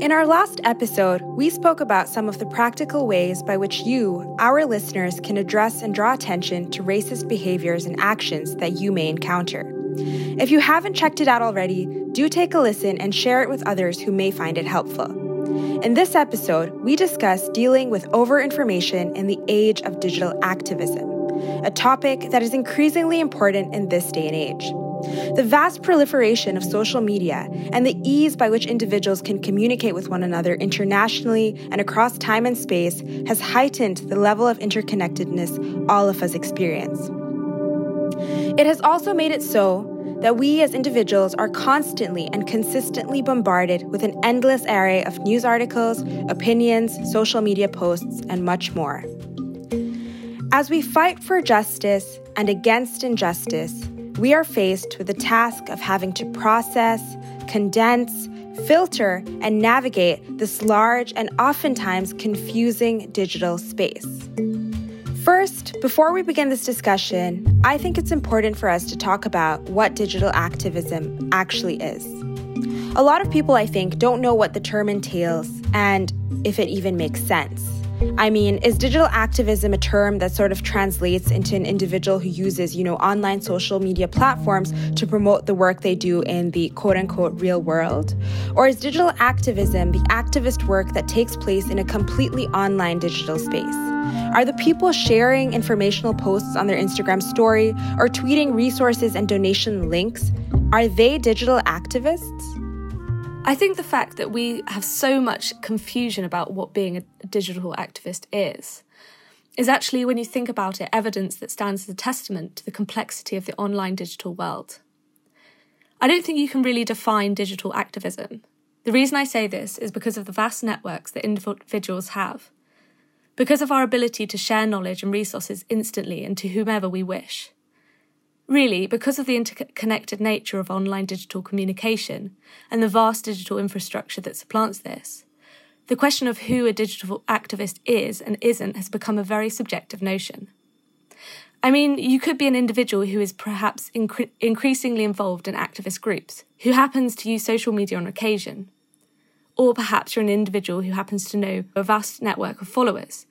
In our last episode, we spoke about some of the practical ways by which you, our listeners, can address and draw attention to racist behaviors and actions that you may encounter. If you haven't checked it out already, do take a listen and share it with others who may find it helpful. In this episode, we discuss dealing with overinformation in the age of digital activism, a topic that is increasingly important in this day and age. The vast proliferation of social media and the ease by which individuals can communicate with one another internationally and across time and space has heightened the level of interconnectedness all of us experience. It has also made it so that we as individuals are constantly and consistently bombarded with an endless array of news articles, opinions, social media posts, and much more. As we fight for justice and against injustice, we are faced with the task of having to process, condense, filter, and navigate this large and oftentimes confusing digital space. First, before we begin this discussion, I think it's important for us to talk about what digital activism actually is. A lot of people, I think, don't know what the term entails and if it even makes sense. I mean, is digital activism a term that sort of translates into an individual who uses, you know, online social media platforms to promote the work they do in the quote unquote real world? Or is digital activism the activist work that takes place in a completely online digital space? Are the people sharing informational posts on their Instagram story or tweeting resources and donation links? Are they digital activists? I think the fact that we have so much confusion about what being a digital activist is is actually, when you think about it, evidence that stands as a testament to the complexity of the online digital world. I don't think you can really define digital activism. The reason I say this is because of the vast networks that individuals have, because of our ability to share knowledge and resources instantly and to whomever we wish. Really, because of the interconnected nature of online digital communication and the vast digital infrastructure that supplants this, the question of who a digital activist is and isn't has become a very subjective notion. I mean, you could be an individual who is perhaps incre- increasingly involved in activist groups, who happens to use social media on occasion. Or perhaps you're an individual who happens to know a vast network of followers,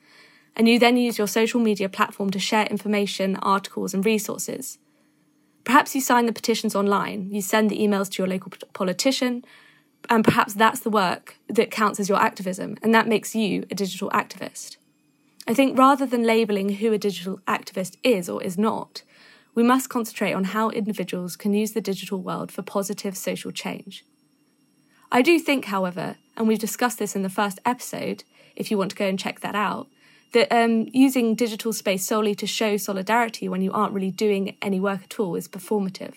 and you then use your social media platform to share information, articles, and resources Perhaps you sign the petitions online, you send the emails to your local politician, and perhaps that's the work that counts as your activism, and that makes you a digital activist. I think rather than labelling who a digital activist is or is not, we must concentrate on how individuals can use the digital world for positive social change. I do think, however, and we've discussed this in the first episode, if you want to go and check that out, that um, using digital space solely to show solidarity when you aren't really doing any work at all is performative.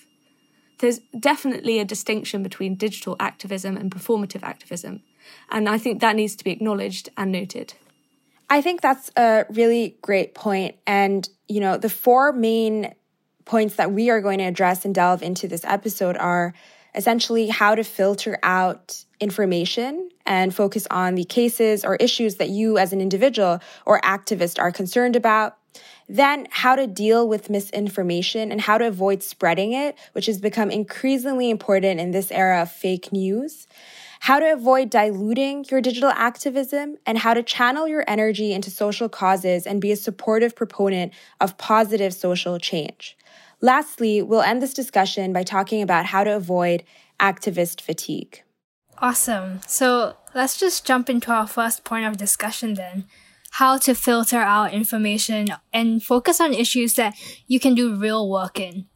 There's definitely a distinction between digital activism and performative activism, and I think that needs to be acknowledged and noted. I think that's a really great point. And, you know, the four main points that we are going to address and delve into this episode are essentially how to filter out information and focus on the cases or issues that you as an individual or activist are concerned about. Then, how to deal with misinformation and how to avoid spreading it, which has become increasingly important in this era of fake news. How to avoid diluting your digital activism and how to channel your energy into social causes and be a supportive proponent of positive social change. Lastly, we'll end this discussion by talking about how to avoid activist fatigue. Awesome. So let's just jump into our first point of discussion then. How to filter out information and focus on issues that you can do real work in.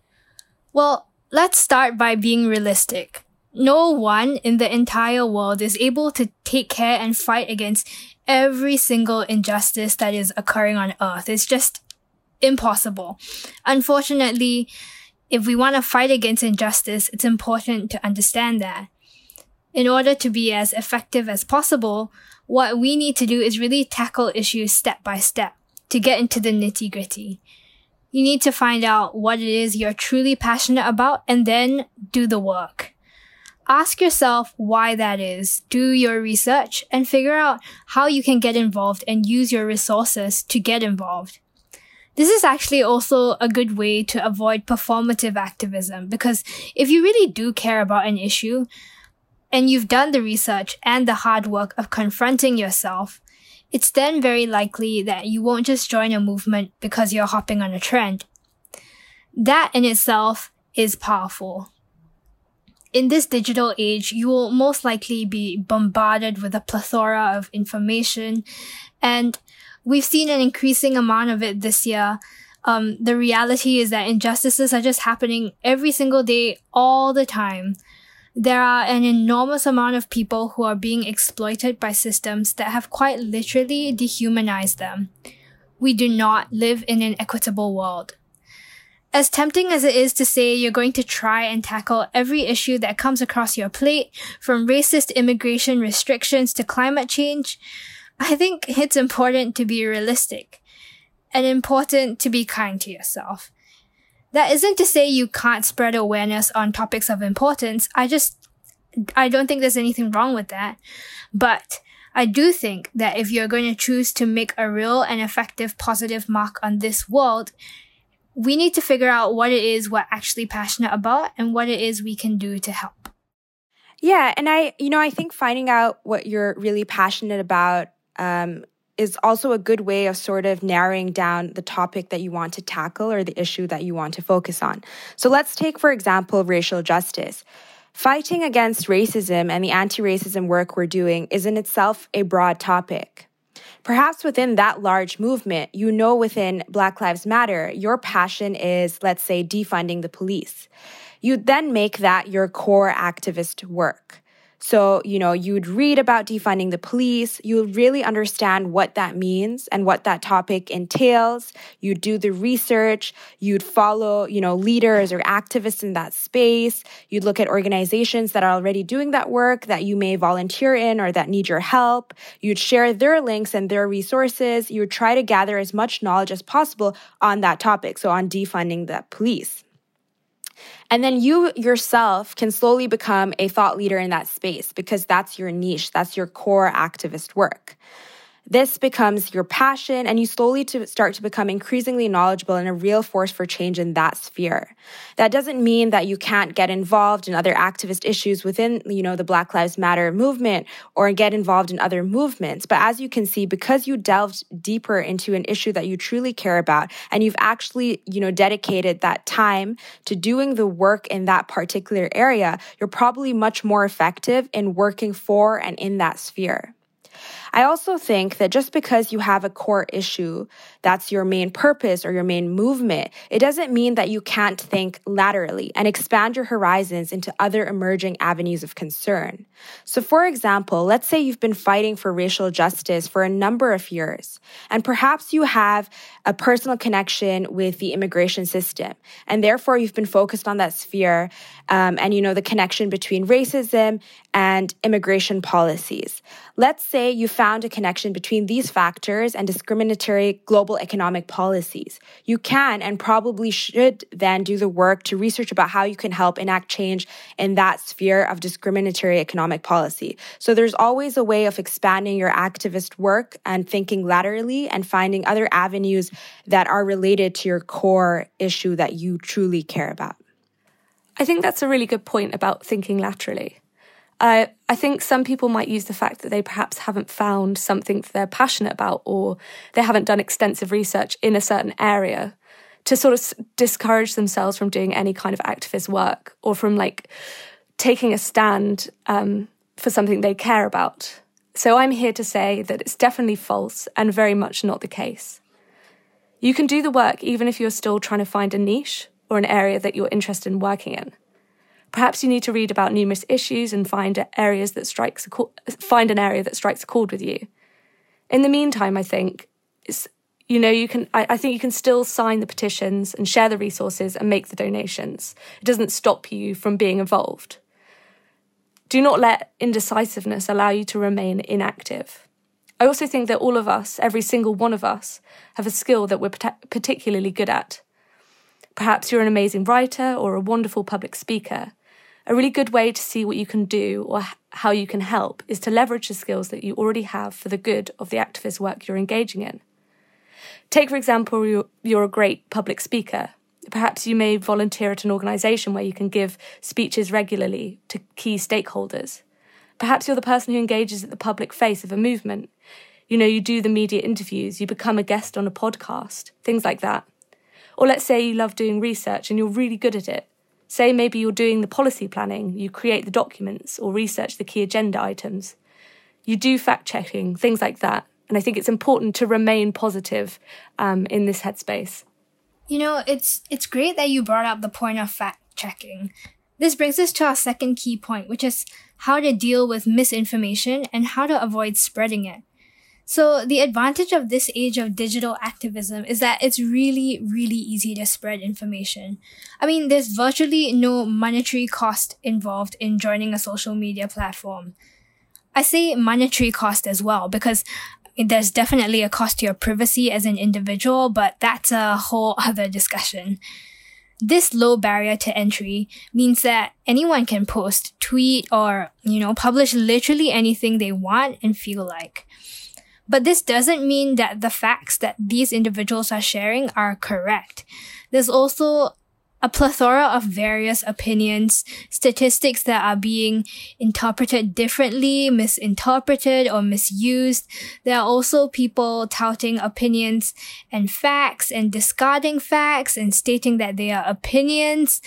Well, let's start by being realistic. No one in the entire world is able to take care and fight against every single injustice that is occurring on earth. It's just impossible. Unfortunately, if we want to fight against injustice, it's important to understand that. In order to be as effective as possible, what we need to do is really tackle issues step by step to get into the nitty gritty. You need to find out what it is you're truly passionate about and then do the work. Ask yourself why that is, do your research, and figure out how you can get involved and use your resources to get involved. This is actually also a good way to avoid performative activism because if you really do care about an issue and you've done the research and the hard work of confronting yourself, it's then very likely that you won't just join a movement because you're hopping on a trend. That in itself is powerful. In this digital age, you will most likely be bombarded with a plethora of information, and we've seen an increasing amount of it this year. Um, the reality is that injustices are just happening every single day, all the time. There are an enormous amount of people who are being exploited by systems that have quite literally dehumanized them. We do not live in an equitable world. As tempting as it is to say you're going to try and tackle every issue that comes across your plate, from racist immigration restrictions to climate change, I think it's important to be realistic and important to be kind to yourself. That isn't to say you can't spread awareness on topics of importance. I just, I don't think there's anything wrong with that. But I do think that if you're going to choose to make a real and effective positive mark on this world, we need to figure out what it is we're actually passionate about and what it is we can do to help. Yeah, and I, you know, I think finding out what you're really passionate about um, is also a good way of sort of narrowing down the topic that you want to tackle or the issue that you want to focus on. So let's take, for example, racial justice. Fighting against racism and the anti racism work we're doing is in itself a broad topic. Perhaps within that large movement, you know within Black Lives Matter, your passion is, let's say, defunding the police. You then make that your core activist work. So, you know, you'd read about defunding the police, you would really understand what that means and what that topic entails. You'd do the research, you'd follow, you know, leaders or activists in that space. You'd look at organizations that are already doing that work that you may volunteer in or that need your help. You'd share their links and their resources. You would try to gather as much knowledge as possible on that topic, so on defunding the police. And then you yourself can slowly become a thought leader in that space because that's your niche, that's your core activist work. This becomes your passion, and you slowly to start to become increasingly knowledgeable and a real force for change in that sphere. That doesn't mean that you can't get involved in other activist issues within, you know, the Black Lives Matter movement or get involved in other movements. But as you can see, because you delved deeper into an issue that you truly care about, and you've actually, you know, dedicated that time to doing the work in that particular area, you're probably much more effective in working for and in that sphere. I also think that just because you have a core issue that's your main purpose or your main movement, it doesn't mean that you can't think laterally and expand your horizons into other emerging avenues of concern. So, for example, let's say you've been fighting for racial justice for a number of years, and perhaps you have a personal connection with the immigration system, and therefore you've been focused on that sphere um, and you know the connection between racism and immigration policies. Let's say you found a connection between these factors and discriminatory global economic policies. You can and probably should then do the work to research about how you can help enact change in that sphere of discriminatory economic policy. So there's always a way of expanding your activist work and thinking laterally and finding other avenues that are related to your core issue that you truly care about. I think that's a really good point about thinking laterally. I think some people might use the fact that they perhaps haven't found something that they're passionate about or they haven't done extensive research in a certain area to sort of discourage themselves from doing any kind of activist work or from like taking a stand um, for something they care about. So I'm here to say that it's definitely false and very much not the case. You can do the work even if you're still trying to find a niche or an area that you're interested in working in. Perhaps you need to read about numerous issues and find areas that strikes a, find an area that strikes a chord with you. In the meantime, I think you know you can I, I think you can still sign the petitions and share the resources and make the donations. It doesn't stop you from being involved. Do not let indecisiveness allow you to remain inactive. I also think that all of us, every single one of us, have a skill that we're particularly good at. Perhaps you're an amazing writer or a wonderful public speaker, a really good way to see what you can do or how you can help is to leverage the skills that you already have for the good of the activist work you're engaging in. Take, for example, you're, a great public speaker. Perhaps you may volunteer at an organisation where you can give speeches regularly to key stakeholders. Perhaps you're the person who engages at the public face of a movement. You know, you do the media interviews, you become a guest on a podcast, things like that. Or let's say you love doing research and you're really good at it. Say maybe you're doing the policy planning, you create the documents or research the key agenda items. You do fact checking, things like that. And I think it's important to remain positive um, in this headspace. You know, it's it's great that you brought up the point of fact checking. This brings us to our second key point, which is how to deal with misinformation and how to avoid spreading it. So the advantage of this age of digital activism is that it's really, really easy to spread information. I mean, there's virtually no monetary cost involved in joining a social media platform. I say monetary cost as well because there's definitely a cost to your privacy as an individual, but that's a whole other discussion. This low barrier to entry means that anyone can post, tweet, or, you know, publish literally anything they want and feel like. But this doesn't mean that the facts that these individuals are sharing are correct. There's also a plethora of various opinions, statistics that are being interpreted differently, misinterpreted, or misused. There are also people touting opinions and facts and discarding facts and stating that they are opinions.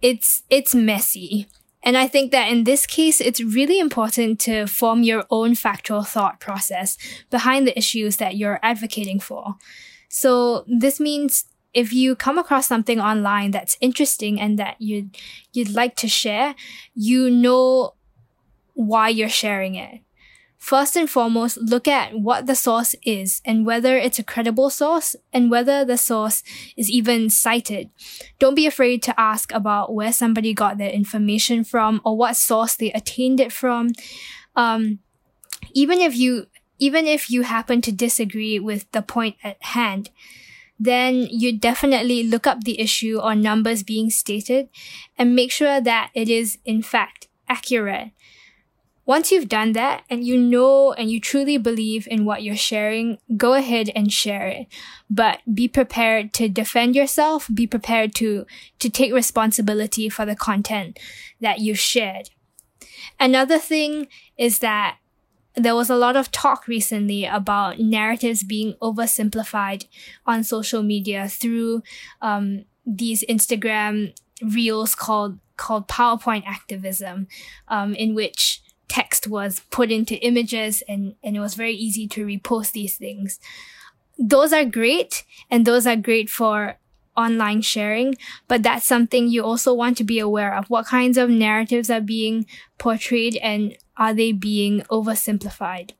It's, it's messy. And I think that in this case, it's really important to form your own factual thought process behind the issues that you're advocating for. So this means if you come across something online that's interesting and that you'd, you'd like to share, you know why you're sharing it. First and foremost, look at what the source is and whether it's a credible source and whether the source is even cited. Don't be afraid to ask about where somebody got their information from or what source they attained it from. Um, even if you, even if you happen to disagree with the point at hand, then you definitely look up the issue or numbers being stated and make sure that it is in fact accurate once you've done that and you know and you truly believe in what you're sharing, go ahead and share it. But be prepared to defend yourself, be prepared to, to take responsibility for the content that you've shared. Another thing is that there was a lot of talk recently about narratives being oversimplified on social media through um, these Instagram reels called called PowerPoint activism, um, in which text was put into images and, and it was very easy to repost these things. Those are great and those are great for online sharing, but that's something you also want to be aware of. What kinds of narratives are being portrayed and are they being oversimplified?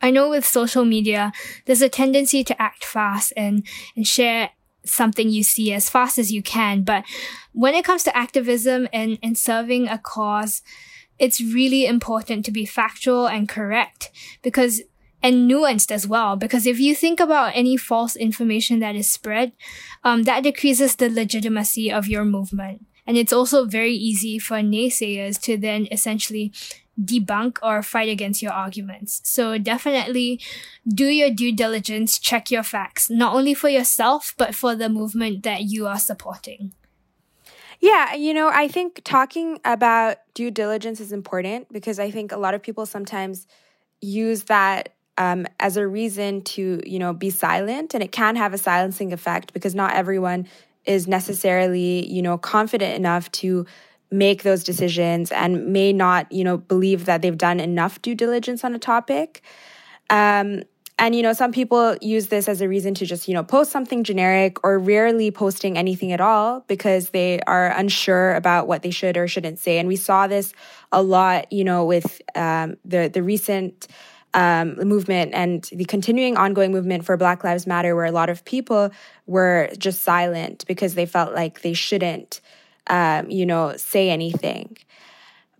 I know with social media, there's a tendency to act fast and, and share something you see as fast as you can. But when it comes to activism and, and serving a cause, it's really important to be factual and correct because and nuanced as well because if you think about any false information that is spread um, that decreases the legitimacy of your movement and it's also very easy for naysayers to then essentially debunk or fight against your arguments. So definitely do your due diligence, check your facts, not only for yourself, but for the movement that you are supporting. Yeah, you know, I think talking about due diligence is important because I think a lot of people sometimes use that um, as a reason to, you know, be silent, and it can have a silencing effect because not everyone is necessarily, you know, confident enough to make those decisions and may not, you know, believe that they've done enough due diligence on a topic. Um, and, you know, some people use this as a reason to just, you know, post something generic or rarely posting anything at all because they are unsure about what they should or shouldn't say. And we saw this a lot, you know, with um, the, the recent um, movement and the continuing ongoing movement for Black Lives Matter, where a lot of people were just silent because they felt like they shouldn't, um, you know, say anything.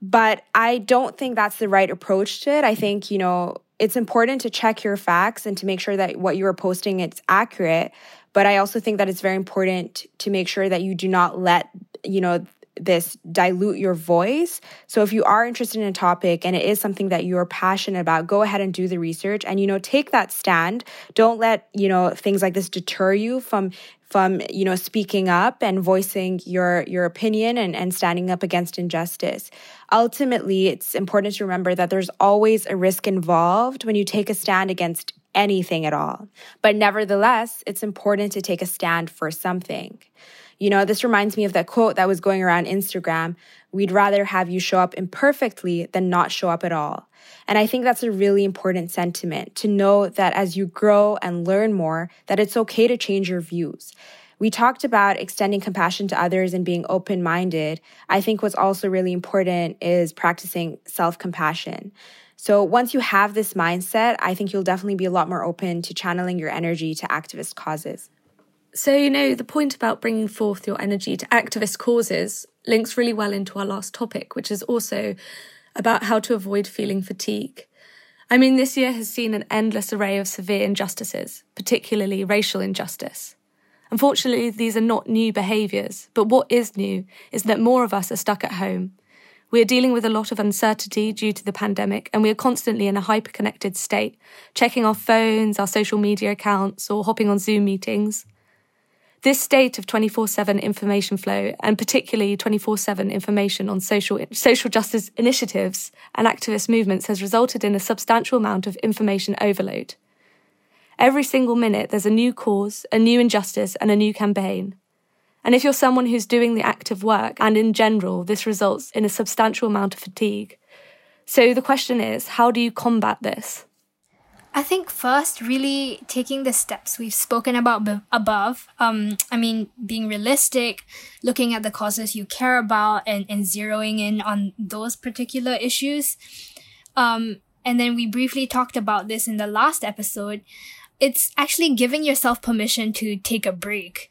But I don't think that's the right approach to it. I think, you know, it's important to check your facts and to make sure that what you are posting it's accurate. But i also think that it's very important to make sure that you do not let you know this dilute your voice. So if you are interested in a topic and it is something that you're passionate about go ahead and do the research. And you know take that stand. Don't let you know things like this deter you from from you know speaking up and voicing your your opinion and, and standing up against injustice. Ultimately it's important to remember that there's always a risk involved when you take a stand against anything at all. But nevertheless it's important to take a stand for something. You know this reminds me of that quote that was going around instagram we'd rather have you show up imperfectly than not show up at all and I think that's a really important sentiment to know that as you grow and learn more, that it's okay to change your views. We talked about extending compassion to others and being open minded. I think what's also really important is practicing self compassion. So once you have this mindset, I think you'll definitely be a lot more open to channeling your energy to activist causes. So, you know, the point about bringing forth your energy to activist causes links really well into our last topic, which is also about how to avoid feeling fatigue. I mean, this year has seen an endless array of severe injustices, particularly racial injustice. Unfortunately, these are not new behaviours, but what is new is that more of us are stuck at home. We are dealing with a lot of uncertainty due to the pandemic, and we are constantly in a hyper-connected state, checking our phones, our social media accounts, or hopping on Zoom meetings. This state of 24/7 information flow and particularly 24/7 information on social social justice initiatives and activist movements has resulted in a substantial amount of information overload. Every single minute there's a new cause, a new injustice and a new campaign. And if you're someone who's doing the active work and in general this results in a substantial amount of fatigue. So the question is, how do you combat this? I think first, really taking the steps we've spoken about b- above. Um, I mean, being realistic, looking at the causes you care about, and, and zeroing in on those particular issues. Um, and then we briefly talked about this in the last episode. It's actually giving yourself permission to take a break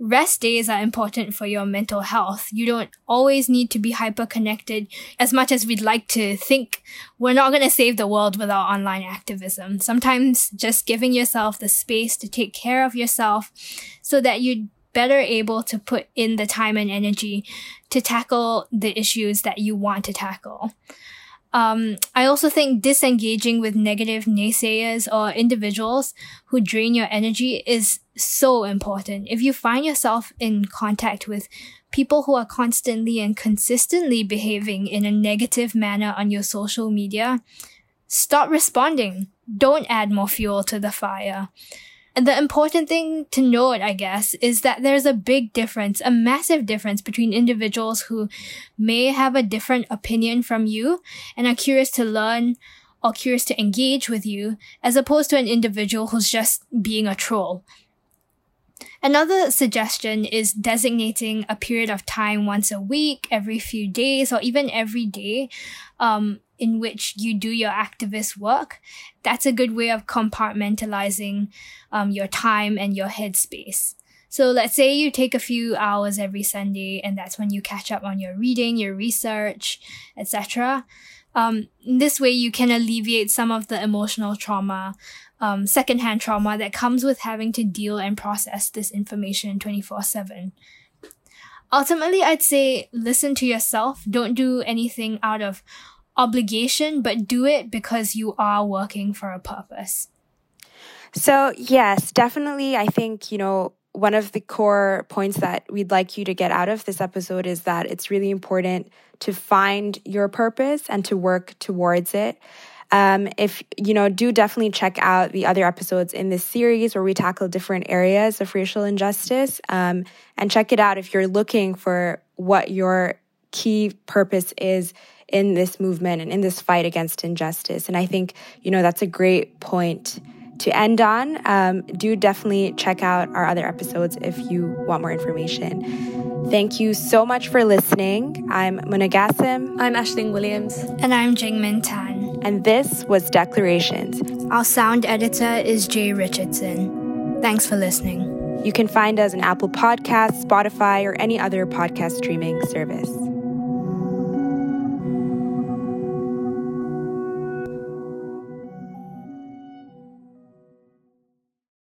rest days are important for your mental health. You don't always need to be hyper connected as much as we'd like to think. We're not going to save the world without online activism. Sometimes just giving yourself the space to take care of yourself so that you're better able to put in the time and energy to tackle the issues that you want to tackle. Um, I also think disengaging with negative naysayers or individuals who drain your energy is so important. If you find yourself in contact with people who are constantly and consistently behaving in a negative manner on your social media, stop responding. Don't add more fuel to the fire. And the important thing to note, I guess, is that there's a big difference, a massive difference between individuals who may have a different opinion from you and are curious to learn or curious to engage with you, as opposed to an individual who's just being a troll. Another suggestion is designating a period of time once a week, every few days, or even every day, um, in which you do your activist work. That's a good way of compartmentalizing um, your time and your headspace. So let's say you take a few hours every Sunday, and that's when you catch up on your reading, your research, etc. Um, this way, you can alleviate some of the emotional trauma, um, secondhand trauma that comes with having to deal and process this information 24 7. Ultimately, I'd say listen to yourself. Don't do anything out of obligation, but do it because you are working for a purpose. So, yes, definitely. I think, you know, one of the core points that we'd like you to get out of this episode is that it's really important to find your purpose and to work towards it. Um, if you know, do definitely check out the other episodes in this series where we tackle different areas of racial injustice. Um, and check it out if you're looking for what your key purpose is in this movement and in this fight against injustice. And I think, you know, that's a great point to end on. Um, do definitely check out our other episodes if you want more information. Thank you so much for listening. I'm Muna Gassim. I'm Ashling Williams. And I'm Jingmin Tan. And this was Declarations. Our sound editor is Jay Richardson. Thanks for listening. You can find us on Apple Podcasts, Spotify, or any other podcast streaming service.